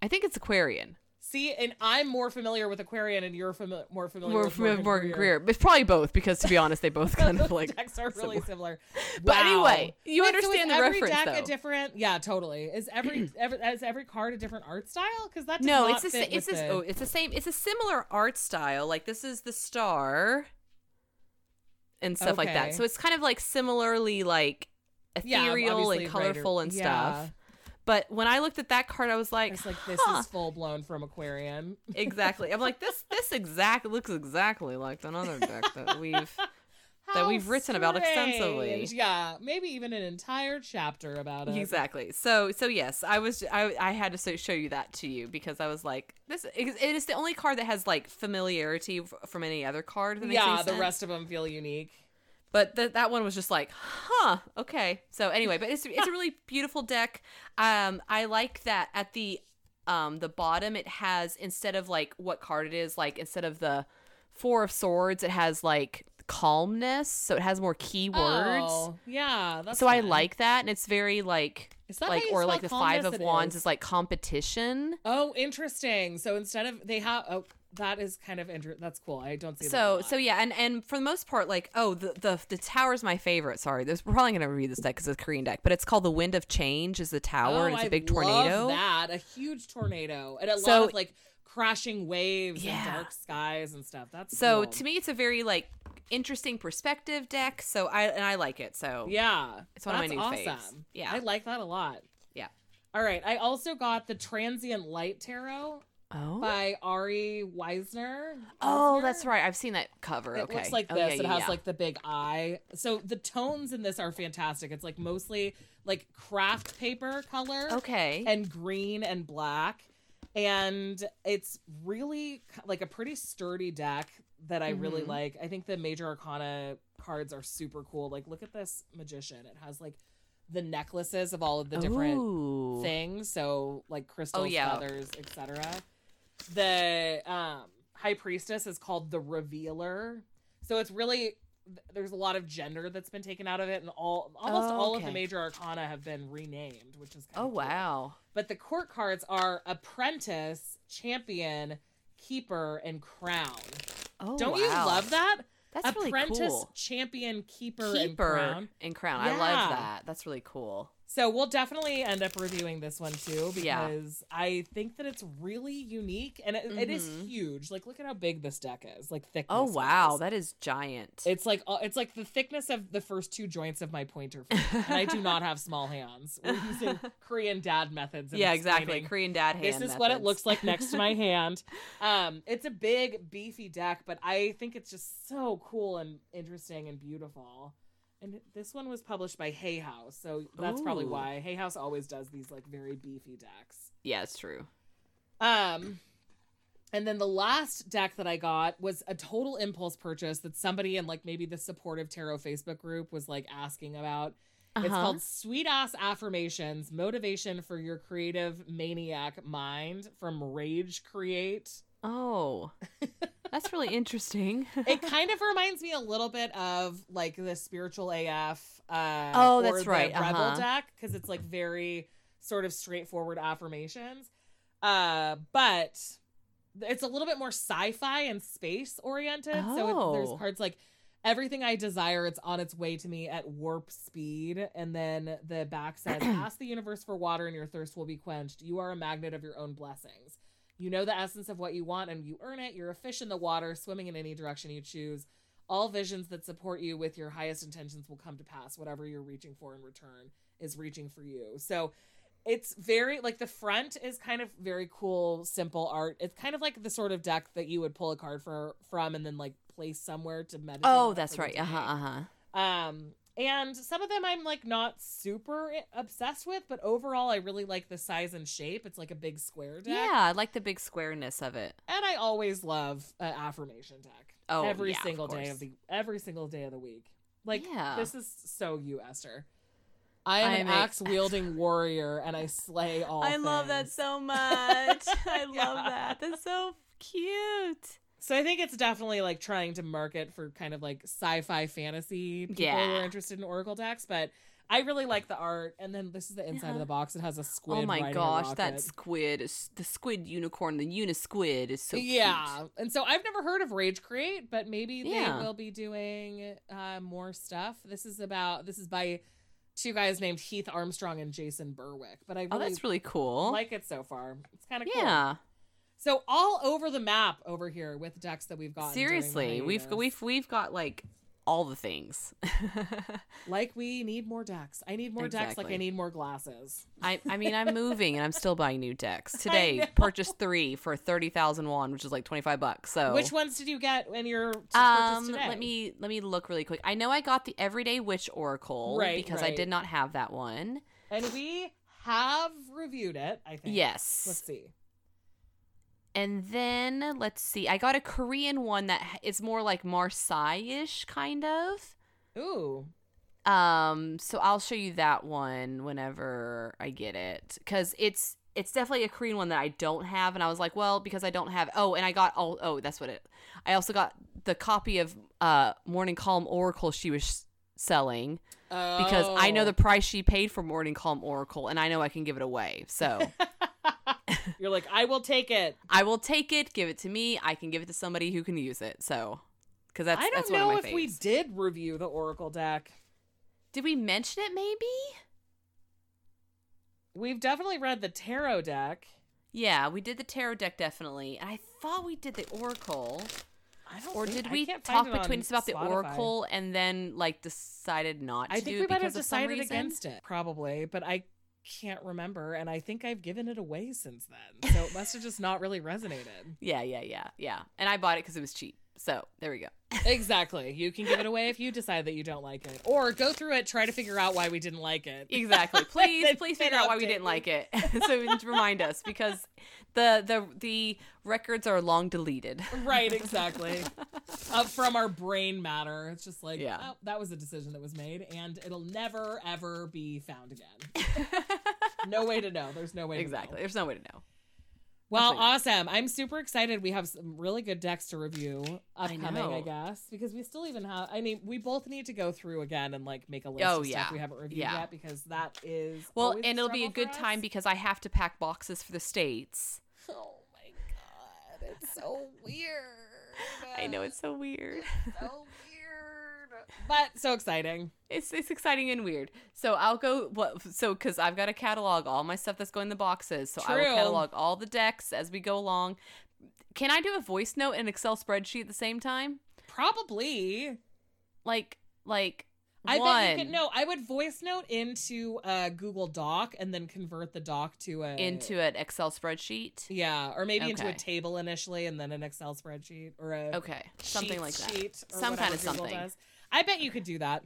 I think it's Aquarian. See, and I'm more familiar with Aquarian, and you're fami- more familiar More with Morgan, Morgan Greer. Greer. It's probably both because to be honest, they both kind of like. decks are really similar. But anyway, you Wait, so understand is the every reference deck though. a different? Yeah, totally. Is every, every is every card a different art style? Because that no, not it's the fit it's the- oh, it's the same. It's a similar art style. Like this is the star and stuff like that. So it's kind of like similarly like ethereal obviously and colorful and yeah. But when I looked at that card, I was like, It's like this huh. is full blown from Aquarian. exactly. I'm like this. This exact looks exactly like another deck that we've That we've written about extensively. Yeah, maybe even an entire chapter about it. exactly. So so yes, I was I I had to show you that to you because I was like this. It is the only card that has like familiarity from any other card. That makes Yeah, the sense. rest of them feel unique. But th- that one was just like, huh, okay. So anyway, but it's it's a really beautiful deck. Um, I like that at the um the bottom it has instead of like what card it is like instead of the four of swords it has like calmness so it has more keywords Oh, yeah. That's so i like that and it's very like Is that like or like the five of wands is. is like competition Oh, interesting. So instead of they have oh that is kind of interesting. That's cool. I don't see so so yeah and and for the most part like oh the the, the tower's my favorite sorry this we're probably gonna read this deck because it's a korean deck but it's called the wind of change is the tower oh, and it's a oh, I big love tornado that a huge tornado and a So- lot of like crashing waves Yeah. and dark skies and stuff. That's so cool. to me it's a very like interesting perspective deck so i and i like it so yeah, It's one of my new awesome. faves. Yeah. I like that a lot. Yeah. All right, I also got the Transient Light Tarot oh by Ari Wisner. Oh, Wisner? that's right. I've seen that cover. It okay. looks like Oh, this. yeah, it yeah, has yeah. like the big eye. So the tones in this are fantastic. It's like mostly like craft paper color okay. and green and black. And it's really like a pretty sturdy deck that I really Mhm. like. I think the major arcana cards are super cool. Like look at this magician. It has like the necklaces of all of the different Ooh. things so like crystals yeah. feathers etc the um high priestess is called the revealer so it's really there's a lot of gender that's been taken out of it and all almost Oh, all of the major arcana have been renamed which is kind Oh of cool. wow. but the court cards are apprentice champion keeper and crown Oh don't you love that That's really apprentice cool. champion keeper, Keeper and crown and crown. I love that. That's really cool. So we'll definitely end up reviewing this one too because Yeah. I think that it's really unique and it, it is Mhm. huge. Like look at how big this deck is. Like thickness. Oh wow, wise. that is giant. It's like uh, it's like the thickness of the first two joints of my pointer finger. and I do not have small hands. We're using Korean dad methods. yeah, exactly. Korean dad hand. this is what it looks like next to my hand. Um, it's a big, beefy deck, but I think it's just so cool and interesting and beautiful. And this one was published by Hay House, so that's probably why Hay House always does these like very beefy decks. Yeah, it's true. Um, and then the last deck that I got was a total impulse purchase that somebody in like maybe the supportive tarot Facebook group was like asking about. It's Uh-huh. called Sweet Ass Affirmations Motivation for Your Creative Maniac Mind from Rage Create. Oh. That's really interesting. It kind of reminds me a little bit of like the Spiritual AF. Uh, Oh, or that's the right, Rebel uh-huh. deck because it's like very sort of straightforward affirmations. Uh, but it's a little bit more sci-fi and space oriented. So it, there's Oh. cards like everything I desire, it's on its way to me at warp speed. And then the back says, Ask the universe for water and your thirst will be quenched. You are a magnet of your own blessings. You know the essence of what you want and you earn it. You're a fish in the water, swimming in any direction you choose. All visions that support you with your highest intentions will come to pass. Whatever you're reaching for in return is reaching for you. So it's very like the front is kind of very cool, simple art. It's kind of like the sort of deck that you would pull a card for from and then like place somewhere to meditate. oh, that's right. Uh-huh, uh-huh. Um, and some of them I'm like not super obsessed with, but overall I really like the size and shape. It's like a big square deck. Yeah, I like the big squareness of it. And I always love an affirmation deck. Oh, every yeah, of single day of the every single day of the week. Like Yeah. this is so you, Esther. I am I an axe wielding warrior, and I slay all. I love that so much. I love Yeah. that. That's so cute. So I think it's definitely like trying to market for kind of like sci-fi fantasy people who are interested in Oracle decks, but I really like the art. And then this is the inside of the box. It has a squid. oh my gosh, that squid is the squid unicorn, the unisquid is so yeah. cute. And so I've never heard of Rage Create, but maybe Yeah. they will be doing uh, more stuff. This is about this is by two guys named Heath Armstrong and Jason Berwick. But I really, Oh, that's really cool. like it so far. It's kind of cool. yeah. So all over the map over here with decks that we've got. Seriously, we've we've we've got like all the things. like we need more decks. I need more decks like I need more glasses. I I mean I'm moving and I'm still buying new decks. Today purchased 3 for 30,000 won, which is like 25 bucks. So Which ones did you get when you're to um today? let me let me look really quick. I know I got the Everyday Witch Oracle Right, because I did not have that one. And we have reviewed it. I think. Yes. Let's see. And then let's see. I got a Korean one that is more like Marseille-ish kind of. Ooh. Um, so I'll show you that one whenever I get it because it's it's definitely a Korean one that I don't have, and I was like, well, because I don't have. Oh, and I got all. Oh, that's what it. I also got the copy of uh Morning Calm Oracle she was selling because I know Oh. the price she paid for Morning Calm Oracle, and I know I can give it away. So You're like, I will take it. I will take it, give it to me. I can give it to somebody who can use it. So because that's I don't that's know if my we faves. did review the Oracle deck. Did we mention it? Maybe. We've definitely read the tarot deck. Yeah, we did the tarot deck definitely, and I thought we did the oracle. I don't Or did we talk find it on between us about the oracle and then like decided not to I think do we might have decided against it, probably, but I can't remember, and I think I've given it away since then. So it must have just not really resonated. Yeah, yeah, yeah, yeah. And I bought it because it was cheap. So there we go. exactly. You can give it away if you decide that you don't like it, or go through it, try to figure out why we didn't like it. Exactly. Please, please figure out why we didn't like it. so remind us because the the the records are long deleted. Right, exactly. Up from our brain matter. It's just like, Yeah. oh, that was a decision that was made, and it'll never, ever be found again. no way to know. There's no way to exactly. There's no way to know. Well, awesome. I'm super excited. We have some really good decks to review upcoming, I, know. guess, because we still even have, I mean, we both need to go through again and like make a list Oh, of yeah. stuff we haven't reviewed Yeah. yet because that is. Well, and it'll be a good for time because I have to pack boxes for the states. Oh my God. It's so weird. I know it's so weird. so weird. But so exciting. It's it's exciting and weird. So I'll go what so because I've got to catalog all my stuff that's going in the boxes. So I will catalog all the decks as we go along. Can I do a voice note and Excel spreadsheet at the same time? Probably. Like like I one. bet you could. No, I would voice note into a Google Doc and then convert the doc to a into an Excel spreadsheet. Yeah, or maybe into a table initially and then an Excel spreadsheet or a Okay, something like that. Some kind of Google something. does. I bet you could do that.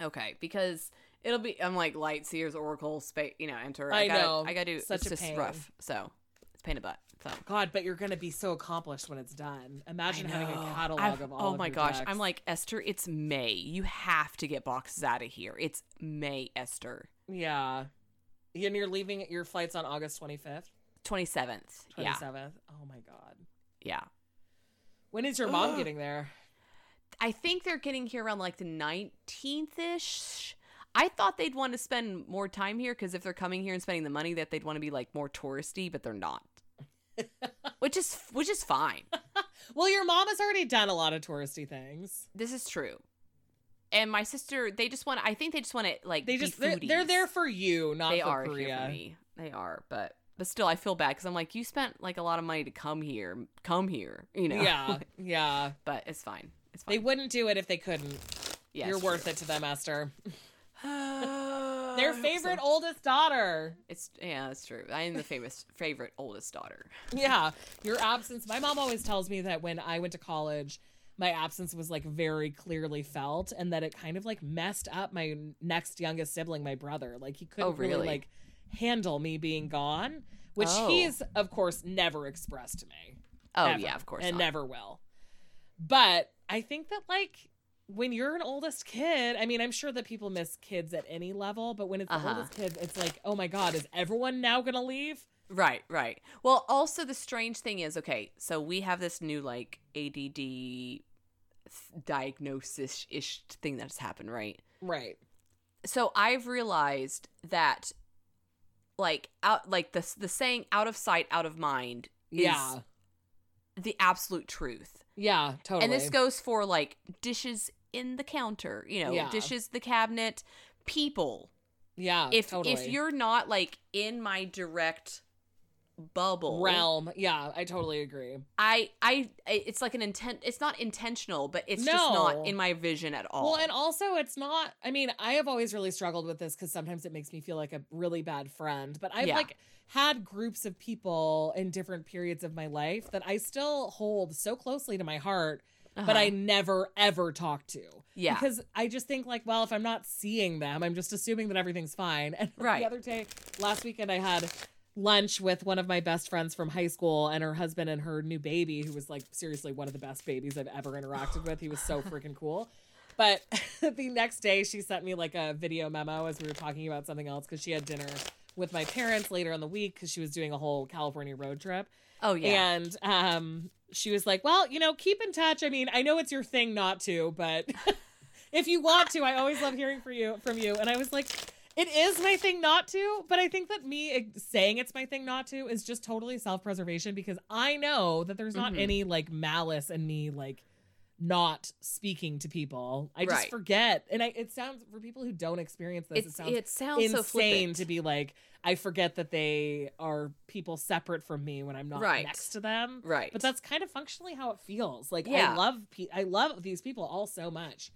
Okay, because it'll be I'm like light seers oracle space you know enter. I gotta, know. I gotta do Such it's a just pain. rough. So it's pain in the butt. So God, but you're going to be so accomplished when it's done. Imagine having a catalog I've- of oh all Oh of my gosh. decks. I'm like, Esther, it's May. You have to get boxes out of here. It's May, Esther. yeah. And you're leaving your flights on August 25th, 27th. 27th. Yeah. Oh my God. Yeah. When is your mom getting there? I think they're getting here around like the 19th ish. I thought they'd want to spend more time here because if they're coming here and spending the money, that they'd want to be like more touristy, but they're not. which is which is fine. Well, your mom has already done a lot of touristy things. This is true. And my sister, they just want. I think they just want to like. They just they're, they're there for you, not they for are Korea. here for me. They are, but but still, I feel bad because I'm like, you spent like a lot of money to come here, come here, you know. Yeah, yeah. but it's fine. It's They wouldn't do it if they couldn't. Yeah, You're worth true. it to them, Esther. Their favorite so. oldest daughter. It's yeah, that's true. I am the famous favorite oldest daughter. Yeah, your absence. My mom always tells me that when I went to college, my absence was like very clearly felt, and that it kind of like messed up my next youngest sibling, my brother. Like he couldn't Oh, really? like handle me being gone, which Oh. he's of course never expressed to me. Oh ever, yeah, of course, and not. never will. But I think that like when you're an oldest kid, I mean, I'm sure that people miss kids at any level, but when it's the Uh-huh. oldest kid, it's like, oh my god, is everyone now gonna leave? Right, right. Well, also the strange thing is, okay, so we have this new like ADD diagnosis ish thing that's happened, right? Right. so I've realized that like out like the the saying out of sight out of mind is Yeah. the absolute truth. Yeah. Totally. And this goes for like dishes in the counter, you know, Yeah. dishes the cabinet, people. yeah. If totally. if you're not like in my direct bubble realm, yeah, I totally agree. I I it's like an intent it's not intentional, but it's just not in my vision at all. Well, and also it's not. I mean, I have always really struggled with this because sometimes it makes me feel like a really bad friend. But I've Yeah. like had groups of people in different periods of my life that I still hold so closely to my heart, but Uh-huh. I never ever talk to. Yeah. Because I just think like, well, if I'm not seeing them, I'm just assuming that everything's fine. And Right. the other day, last weekend, I had lunch with one of my best friends from high school and her husband and her new baby, who was like seriously one of the best babies I've ever interacted with. He was so freaking cool. But the next day, she sent me like a video memo as we were talking about something else because she had dinner with my parents later in the week because she was doing a whole California road trip. Oh yeah. And um, she was like, "Well, you know, keep in touch. I mean, I know it's your thing not to, but if you want to, I always love hearing from you from you." And I was like, "It is my thing not to, but I think that me saying it's my thing not to is just totally self-preservation because I know that there's not Mhm. any like malice in me like not speaking to people. I just Right. forget. And I it sounds for people who don't experience this, it sounds it sounds insane flippant. to be like I forget that they are people separate from me when I'm not Right. next to them. right. But that's kind of functionally how it feels. Like Yeah. I love pe- I love these people all so much.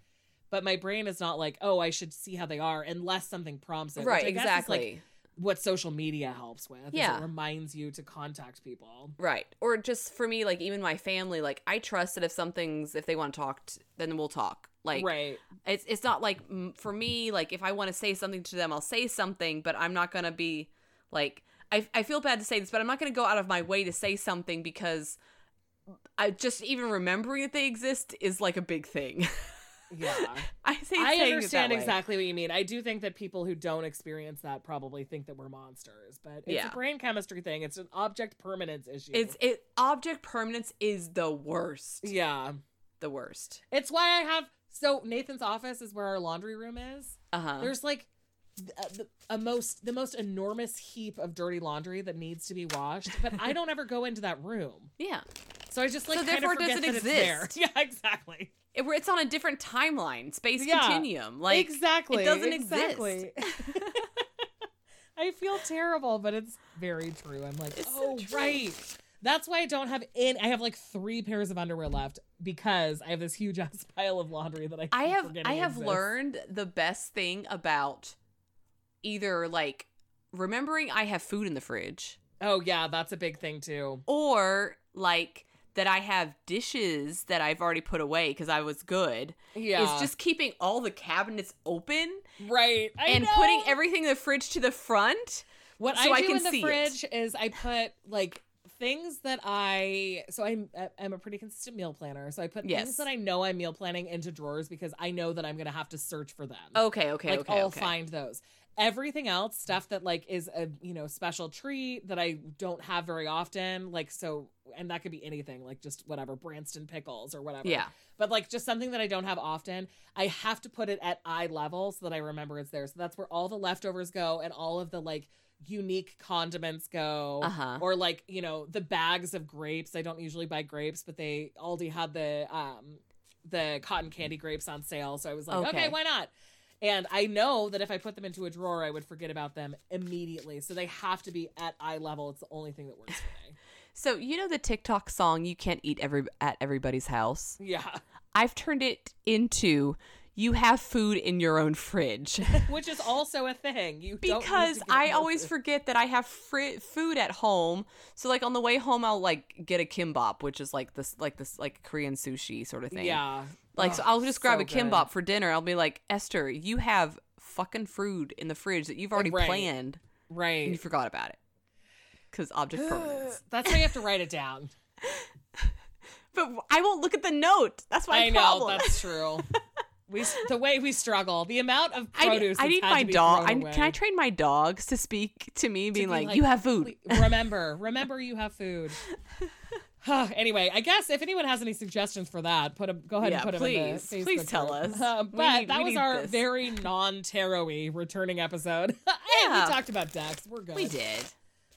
But my brain is not like, "Oh, I should see how they are" unless something prompts it. right. I guess is, Exactly. like what social media helps with. Yeah. It reminds you to contact people. Right. Or just for me, like even my family, like I trust that if something's if they want to talk, t- then we'll talk. Like right. it's it's not like for me, like if I want to say something to them, I'll say something, but I'm not gonna be like I I feel bad to say this, but I'm not gonna go out of my way to say something because I just even remembering that they exist is like a big thing. Yeah. I say I saying it understand that way. exactly what you mean. I do think that people who don't experience that probably think that we're monsters, but it's Yeah. a brain chemistry thing. It's an object permanence issue. It's it object permanence is the worst. yeah. The worst. It's why I have so Nathan's office is where our laundry room is. Uh huh. There's like a, the, a most the most enormous heap of dirty laundry that needs to be washed, but I don't ever go into that room. Yeah. So I just like So kind of therefore forget doesn't that it's there. exist. Yeah, exactly. It, it's on a different timeline, space Yeah. continuum. Like exactly. it doesn't exactly. I feel terrible, but it's very true. I'm like, It's oh true. right. That's why I don't have any. I have like three pairs of underwear left because I have this huge ass pile of laundry that I. I have I have exists. learned the best thing about either like remembering I have food in the fridge Oh yeah, that's a big thing too. or like that I have dishes that I've already put away because I was good. Yeah, Is just keeping all the cabinets open right I and know. putting everything in the fridge to the front. What so I I do can in the fridge is I put like things that I so I'm I'm a pretty consistent meal planner. So I put Yes. things that I know I'm meal planning into drawers because I know that I'm gonna have to search for them. Okay, okay, like okay. I'll okay. find those. Everything else, stuff that like is a you know special treat that I don't have very often, like so, and that could be anything, like just whatever Branston pickles or whatever. Yeah. but like just something that I don't have often, I have to put it at eye level so that I remember it's there. So that's where all the leftovers go and all of the like unique condiments go. Uh-huh. Or like you know the bags of grapes. I don't usually buy grapes, but they Aldi had the um the cotton candy grapes on sale, so I was like, Okay. okay why not? And I know that if I put them into a drawer, I would forget about them immediately. So they have to be at eye level. It's the only thing that works for me. So you know the TikTok song "You Can't Eat Every at Everybody's House." Yeah. I've turned it into "You have food in your own fridge." Which is also a thing. You don't because I always food. forget that I have fri- food at home. So like on the way home, I'll like get a kimbap, which is like this, like this, like Korean sushi sort of thing. Yeah. Like so, oh, I'll just grab so a kimbap for dinner. I'll be like, Esther, you have fucking food in the fridge that you've already Right. planned, and you forgot about it. Because object permanence. That's why you have to write it down. But I won't look at the note. That's my I know problem. that's true. We the way we struggle, the amount of I, produce. I that's need my dog. I, can I train my dogs to speak to me, to being be like, "You have food." Remember, remember, you have food. anyway, I guess if anyone has any suggestions for that, put a go ahead Yeah, and put them in the please. Please tell group. us. Uh, but need- that was our this. very non-tarot-y returning episode. Yeah. we talked about decks. We're good. We did.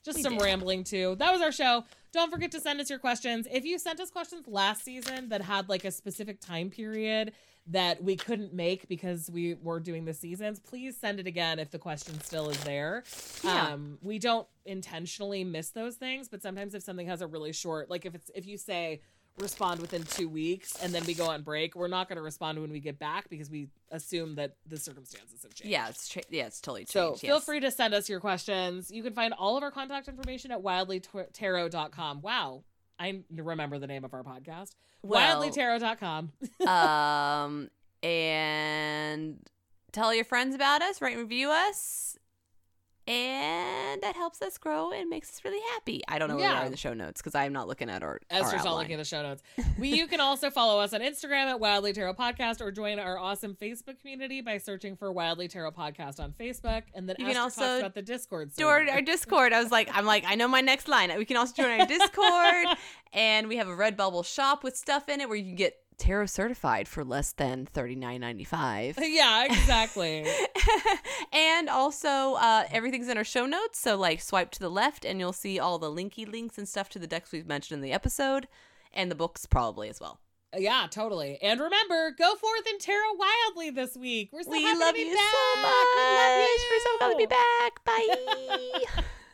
Just We some did. rambling too. That was our show. Don't forget to send us your questions. If you sent us questions last season that had like a specific time period that we couldn't make because we were doing the seasons, please send it again if the question still is there. Yeah. Um, we don't intentionally miss those things, but sometimes if something has a really short, like if it's if you say respond within two weeks and then we go on break, we're not going to respond when we get back because we assume that the circumstances have changed. Yeah, it's cha- yeah, it's totally changed. So feel yes. free to send us your questions. You can find all of our contact information at wildlytarot.com. Wow. I remember the name of our podcast. Well- wildlytarot.com. um, and tell your friends about us, rate and review us, and that helps us grow and makes us really happy. I don't know where we Yeah. are in the show notes because I'm not looking at our. Esther's not looking at the show notes. We, you can also follow us on Instagram at Wildly Tarot Podcast or join our awesome Facebook community by searching for Wildly Tarot Podcast on Facebook. And then You can also talks about the Discord Join our Discord. I was like, I'm like, I know my next line. We can also join our Discord, and we have a Redbubble shop with stuff in it where you can get tarot certified for less than thirty nine ninety five. yeah, exactly. and also, uh, everything's in our show notes. So, like, swipe to the left, and you'll see all the linky links and stuff to the decks we've mentioned in the episode, and the books probably as well. yeah, totally. And remember, go forth and tarot wildly this week. We're so we happy love to be you back. so much. We love you. We We're so glad to be back. Bye.